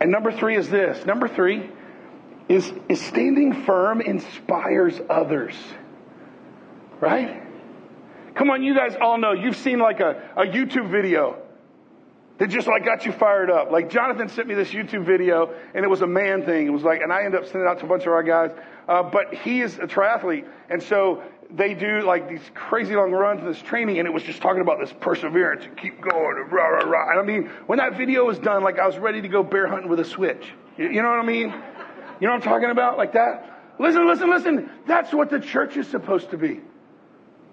And number three is this. Number three is, is standing firm inspires others. Right? Come on, you guys all know, you've seen like a, a YouTube video that just like got you fired up. Like Jonathan sent me this YouTube video and it was a man thing. It was like, and I ended up sending it out to a bunch of our guys. Uh, but he is a triathlete. And so they do like these crazy long runs and this training, and it was just talking about this perseverance and keep going and rah, rah, rah. And I mean, when that video was done, like I was ready to go bear hunting with a switch. You, you know what I mean? You know what I'm talking about? Like that? Listen, listen, listen. That's what the church is supposed to be.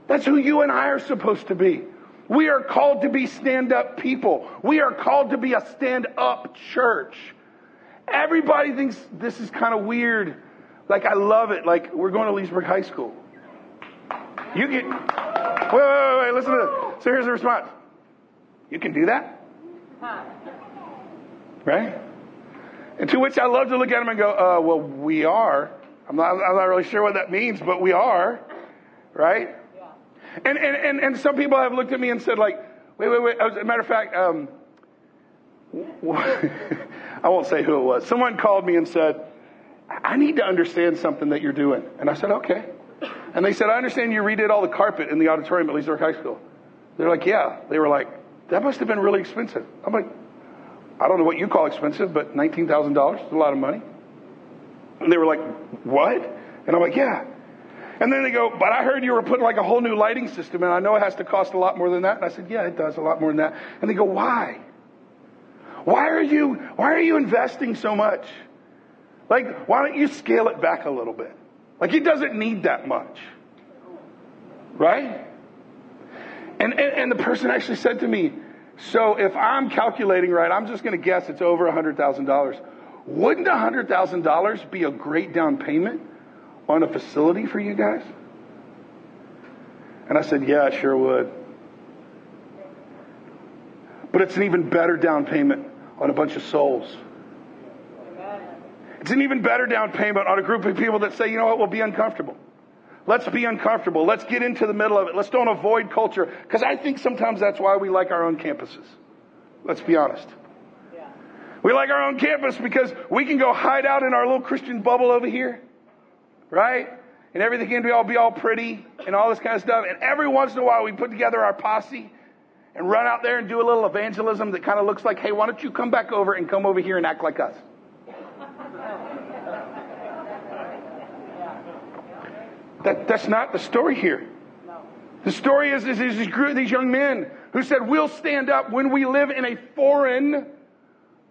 That's who you and I are supposed to be. We are called to be stand up people. We are called to be a stand up church. Everybody thinks this is kind of weird. Like, I love it. Like, we're going to Leesburg High School. You can. wait, wait, wait, wait, listen to this. So here's the response. You can do that? Right? And to which I love to look at them and go, uh, well, we are. I'm not, I'm not really sure what that means, but we are. Right? Yeah. And, and, and, and some people have looked at me and said, like, wait, wait, wait. As a matter of fact, um, I won't say who it was. Someone called me and said, I need to understand something that you're doing. And I said, okay. And they said, I understand you redid all the carpet in the auditorium at Leesburg High School. They're like, yeah. They were like, that must have been really expensive. I'm like, I don't know what you call expensive, but $19,000 is a lot of money. And they were like, what? And I'm like, yeah. And then they go, but I heard you were putting like a whole new lighting system, and I know it has to cost a lot more than that. And I said, yeah, it does a lot more than that. And they go, why? Why are you, why are you investing so much? Like, why don't you scale it back a little bit? Like he doesn't need that much. Right? And, and, and the person actually said to me, so if I'm calculating right, I'm just going to guess it's over $100,000. Wouldn't $100,000 be a great down payment on a facility for you guys? And I said, yeah, it sure would. But it's an even better down payment on a bunch of souls. It's an even better down payment on a group of people that say, you know what, we'll be uncomfortable. Let's be uncomfortable. Let's get into the middle of it. Let's don't avoid culture. Because I think sometimes that's why we like our own campuses. Let's be honest. Yeah. We like our own campus because we can go hide out in our little Christian bubble over here. Right? And everything can be all be all pretty and all this kind of stuff. And every once in a while we put together our posse and run out there and do a little evangelism that kind of looks like, hey, why don't you come back over and come over here and act like us? That, that's not the story here. No. The story is, is, is these young men who said, We'll stand up when we live in a foreign,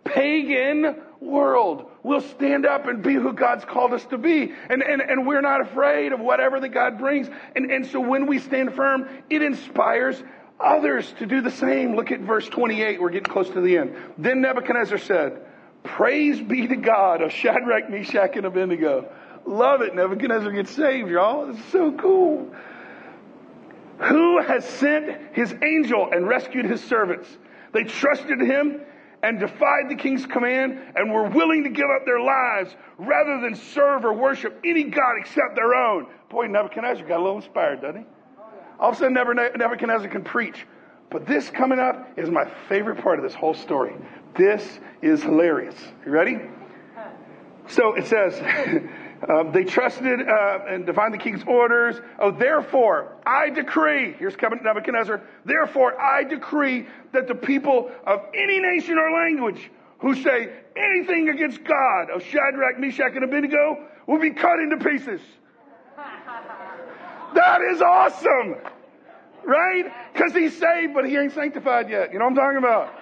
pagan world. We'll stand up and be who God's called us to be. And, and, and we're not afraid of whatever that God brings. And, and so when we stand firm, it inspires others to do the same. Look at verse 28. We're getting close to the end. Then Nebuchadnezzar said, Praise be to God of Shadrach, Meshach, and Abednego. Love it. Nebuchadnezzar gets saved, y'all. It's so cool. Who has sent his angel and rescued his servants? They trusted him and defied the king's command and were willing to give up their lives rather than serve or worship any God except their own. Boy, Nebuchadnezzar got a little inspired, doesn't he? All of a sudden, Nebuchadnezzar can preach. But this coming up is my favorite part of this whole story. This is hilarious. You ready? So it says, uh, they trusted uh, and defied the king's orders. Oh, therefore, I decree, here's Nebuchadnezzar, therefore, I decree that the people of any nation or language who say anything against God of Shadrach, Meshach, and Abednego will be cut into pieces. That is awesome. Right? Because he's saved, but he ain't sanctified yet. You know what I'm talking about?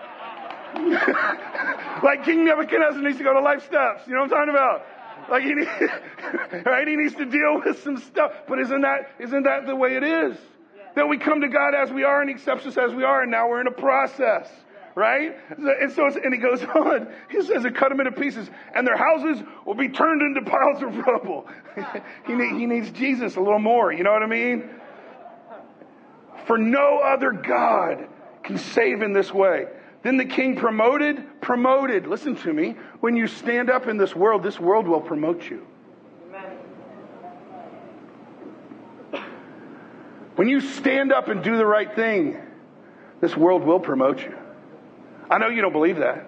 like King Nebuchadnezzar needs to go to life steps. You know what I'm talking about? Like he, right? He needs to deal with some stuff. But isn't that, isn't that the way it is? That we come to God as we are and he accepts us as we are and now we're in a process. Right? And so, and he goes on. He says, "It cut them into pieces, and their houses will be turned into piles of rubble." he, he needs Jesus a little more. You know what I mean? For no other God can save in this way. Then the king promoted, promoted. Listen to me. When you stand up in this world, this world will promote you. When you stand up and do the right thing, this world will promote you. I know you don't believe that.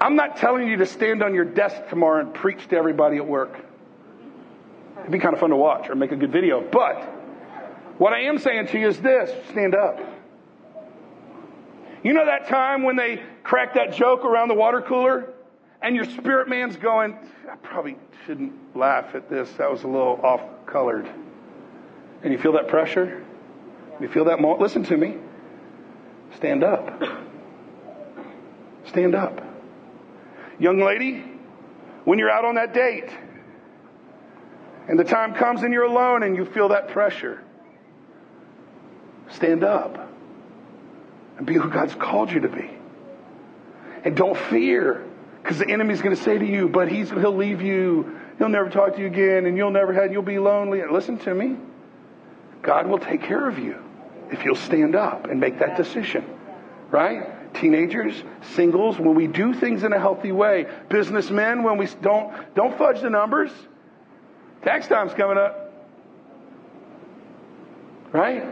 I'm not telling you to stand on your desk tomorrow and preach to everybody at work. It'd be kind of fun to watch or make a good video. But what I am saying to you is this stand up. You know that time when they crack that joke around the water cooler? And your spirit man's going, I probably shouldn't laugh at this. That was a little off colored. And you feel that pressure? You feel that moment? Listen to me. Stand up. Stand up. Young lady, when you're out on that date and the time comes and you're alone and you feel that pressure, stand up and be who God's called you to be. And don't fear, because the enemy's going to say to you, but he's, he'll leave you. He'll never talk to you again, and you'll never have, you'll be lonely. Listen to me. God will take care of you if you'll stand up and make that decision. Right? Teenagers, singles, when we do things in a healthy way. Businessmen, when we don't, don't fudge the numbers. Tax time's coming up. Right?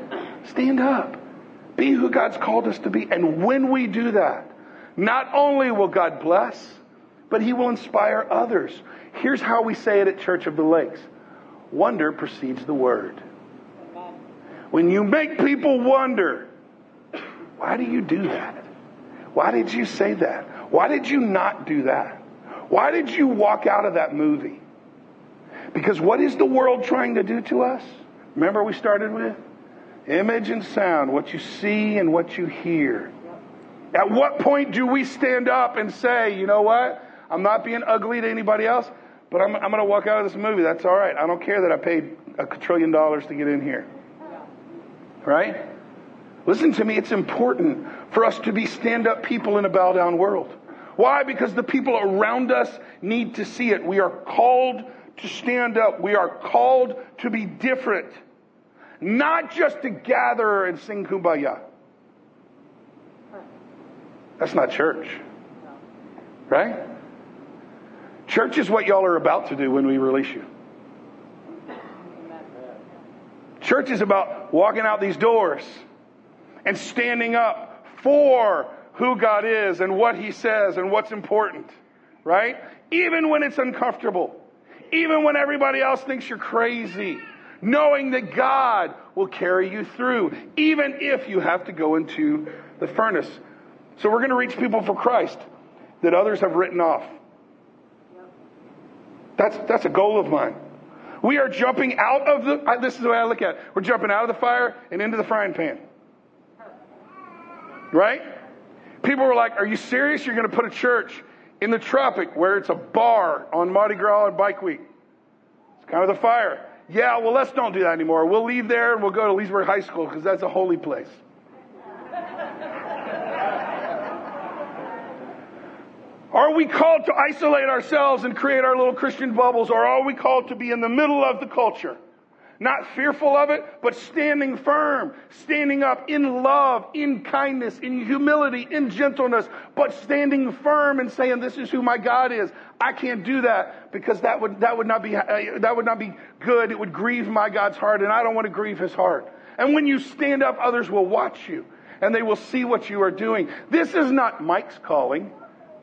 Stand up. Be who God's called us to be. And when we do that, not only will God bless, but He will inspire others. Here's how we say it at Church of the Lakes wonder precedes the word. When you make people wonder, why do you do that? Why did you say that? Why did you not do that? Why did you walk out of that movie? Because what is the world trying to do to us? Remember we started with? Image and sound, what you see and what you hear. At what point do we stand up and say, you know what? I'm not being ugly to anybody else, but I'm, I'm going to walk out of this movie. That's all right. I don't care that I paid a trillion dollars to get in here. Right? Listen to me. It's important for us to be stand up people in a bow down world. Why? Because the people around us need to see it. We are called to stand up. We are called to be different. Not just to gather and sing kumbaya. That's not church. Right? Church is what y'all are about to do when we release you. Church is about walking out these doors and standing up for who God is and what He says and what's important. Right? Even when it's uncomfortable. Even when everybody else thinks you're crazy knowing that God will carry you through, even if you have to go into the furnace. So we're going to reach people for Christ that others have written off. That's, that's a goal of mine. We are jumping out of the, this is the way I look at it. We're jumping out of the fire and into the frying pan. Right? People were like, Are you serious? You're going to put a church in the tropic where it's a bar on Mardi Gras and Bike Week. It's kind of the fire. Yeah, well, let's don't do that anymore. We'll leave there and we'll go to Leesburg High School because that's a holy place. Are we called to isolate ourselves and create our little Christian bubbles, or are we called to be in the middle of the culture? Not fearful of it, but standing firm, standing up in love, in kindness, in humility, in gentleness, but standing firm and saying, "This is who my God is." I can't do that because that would that would not be uh, that would not be good. It would grieve my God's heart, and I don't want to grieve His heart. And when you stand up, others will watch you, and they will see what you are doing. This is not Mike's calling.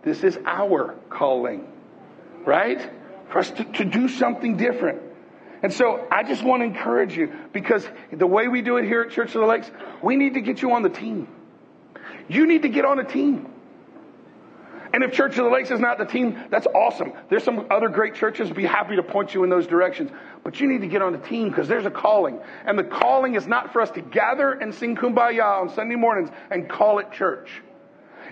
This is our calling, right? For us to, to do something different. And so I just want to encourage you because the way we do it here at Church of the Lakes, we need to get you on the team. You need to get on a team. And if Church of the Lakes is not the team, that's awesome. There's some other great churches be happy to point you in those directions. But you need to get on the team because there's a calling. And the calling is not for us to gather and sing kumbaya on Sunday mornings and call it church.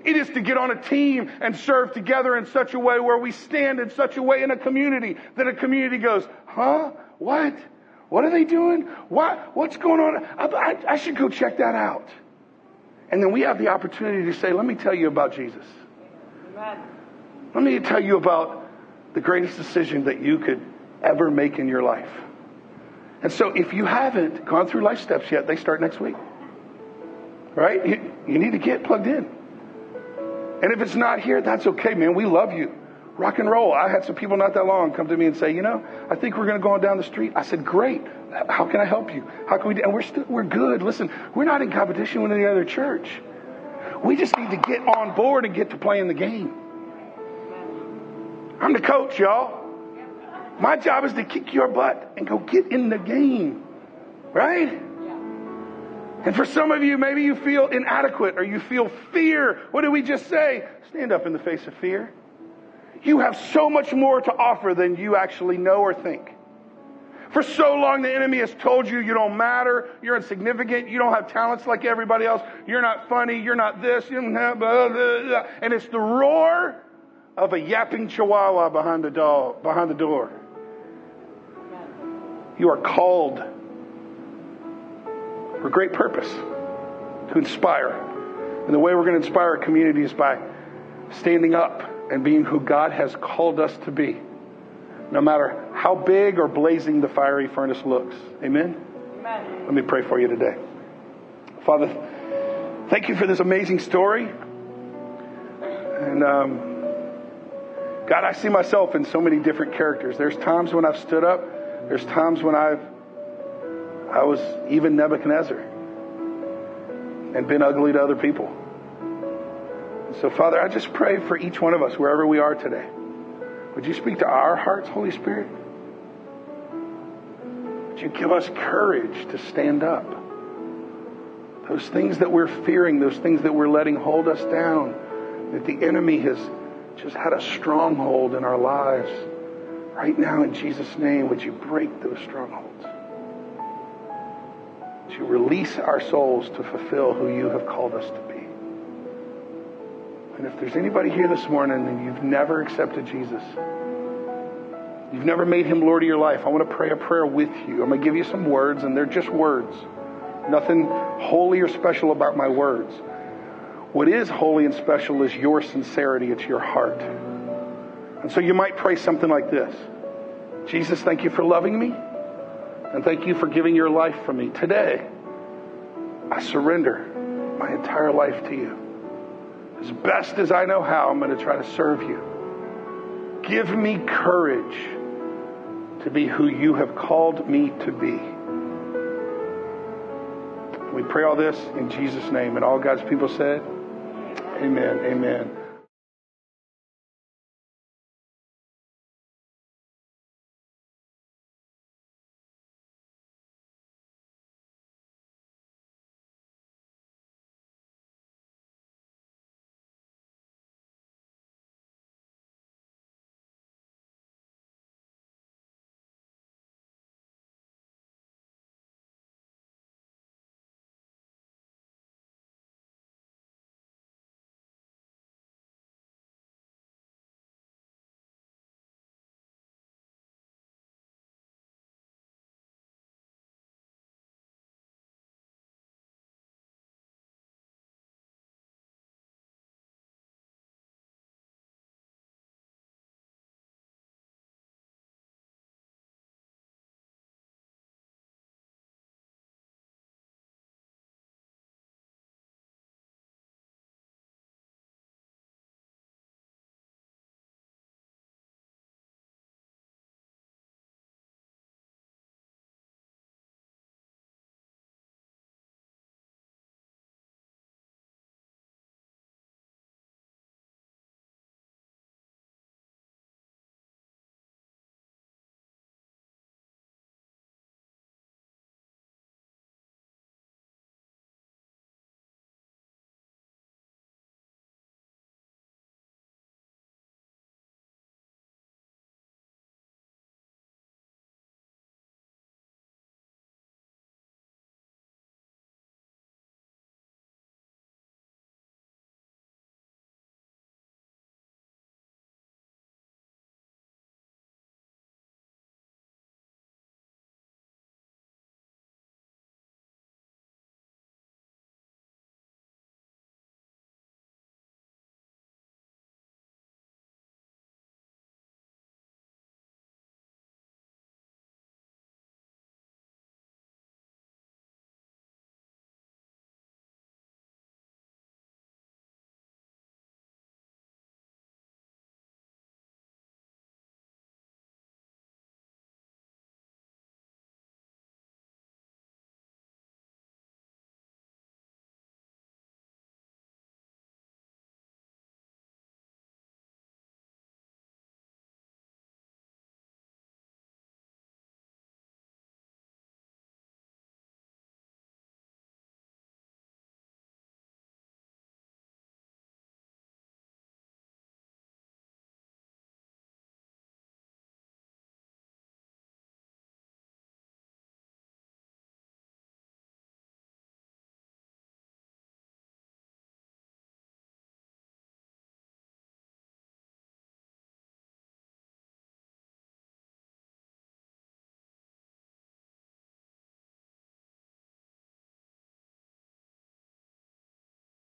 It is to get on a team and serve together in such a way where we stand in such a way in a community that a community goes, huh? What? What are they doing? What? What's going on? I, I, I should go check that out. And then we have the opportunity to say, let me tell you about Jesus. Let me tell you about the greatest decision that you could ever make in your life. And so if you haven't gone through life steps yet, they start next week. Right? You, you need to get plugged in. And if it's not here, that's okay, man. We love you. Rock and roll. I had some people not that long come to me and say, you know, I think we're going to go on down the street. I said, great. How can I help you? How can we do? And we're still, we're good. Listen, we're not in competition with any other church. We just need to get on board and get to playing the game. I'm the coach, y'all. My job is to kick your butt and go get in the game. Right? And for some of you, maybe you feel inadequate or you feel fear. What did we just say? Stand up in the face of fear. You have so much more to offer than you actually know or think. For so long, the enemy has told you you don't matter, you're insignificant, you don't have talents like everybody else, you're not funny, you're not this, you don't have blah, blah, blah. and it's the roar of a yapping chihuahua behind the door. Behind the door. You are called for great purpose to inspire. And the way we're going to inspire our community is by standing up and being who God has called us to be, no matter how big or blazing the fiery furnace looks. Amen? Amen. Let me pray for you today. Father, thank you for this amazing story. And um, God, I see myself in so many different characters. There's times when I've stood up, there's times when I've I was even Nebuchadnezzar and been ugly to other people. So, Father, I just pray for each one of us, wherever we are today. Would you speak to our hearts, Holy Spirit? Would you give us courage to stand up? Those things that we're fearing, those things that we're letting hold us down, that the enemy has just had a stronghold in our lives. Right now, in Jesus' name, would you break those strongholds? to release our souls to fulfill who you have called us to be. And if there's anybody here this morning and you've never accepted Jesus, you've never made him Lord of your life, I want to pray a prayer with you. I'm going to give you some words, and they're just words. Nothing holy or special about my words. What is holy and special is your sincerity, it's your heart. And so you might pray something like this Jesus, thank you for loving me. And thank you for giving your life for me. Today, I surrender my entire life to you. As best as I know how, I'm going to try to serve you. Give me courage to be who you have called me to be. We pray all this in Jesus' name. And all God's people said, Amen. Amen.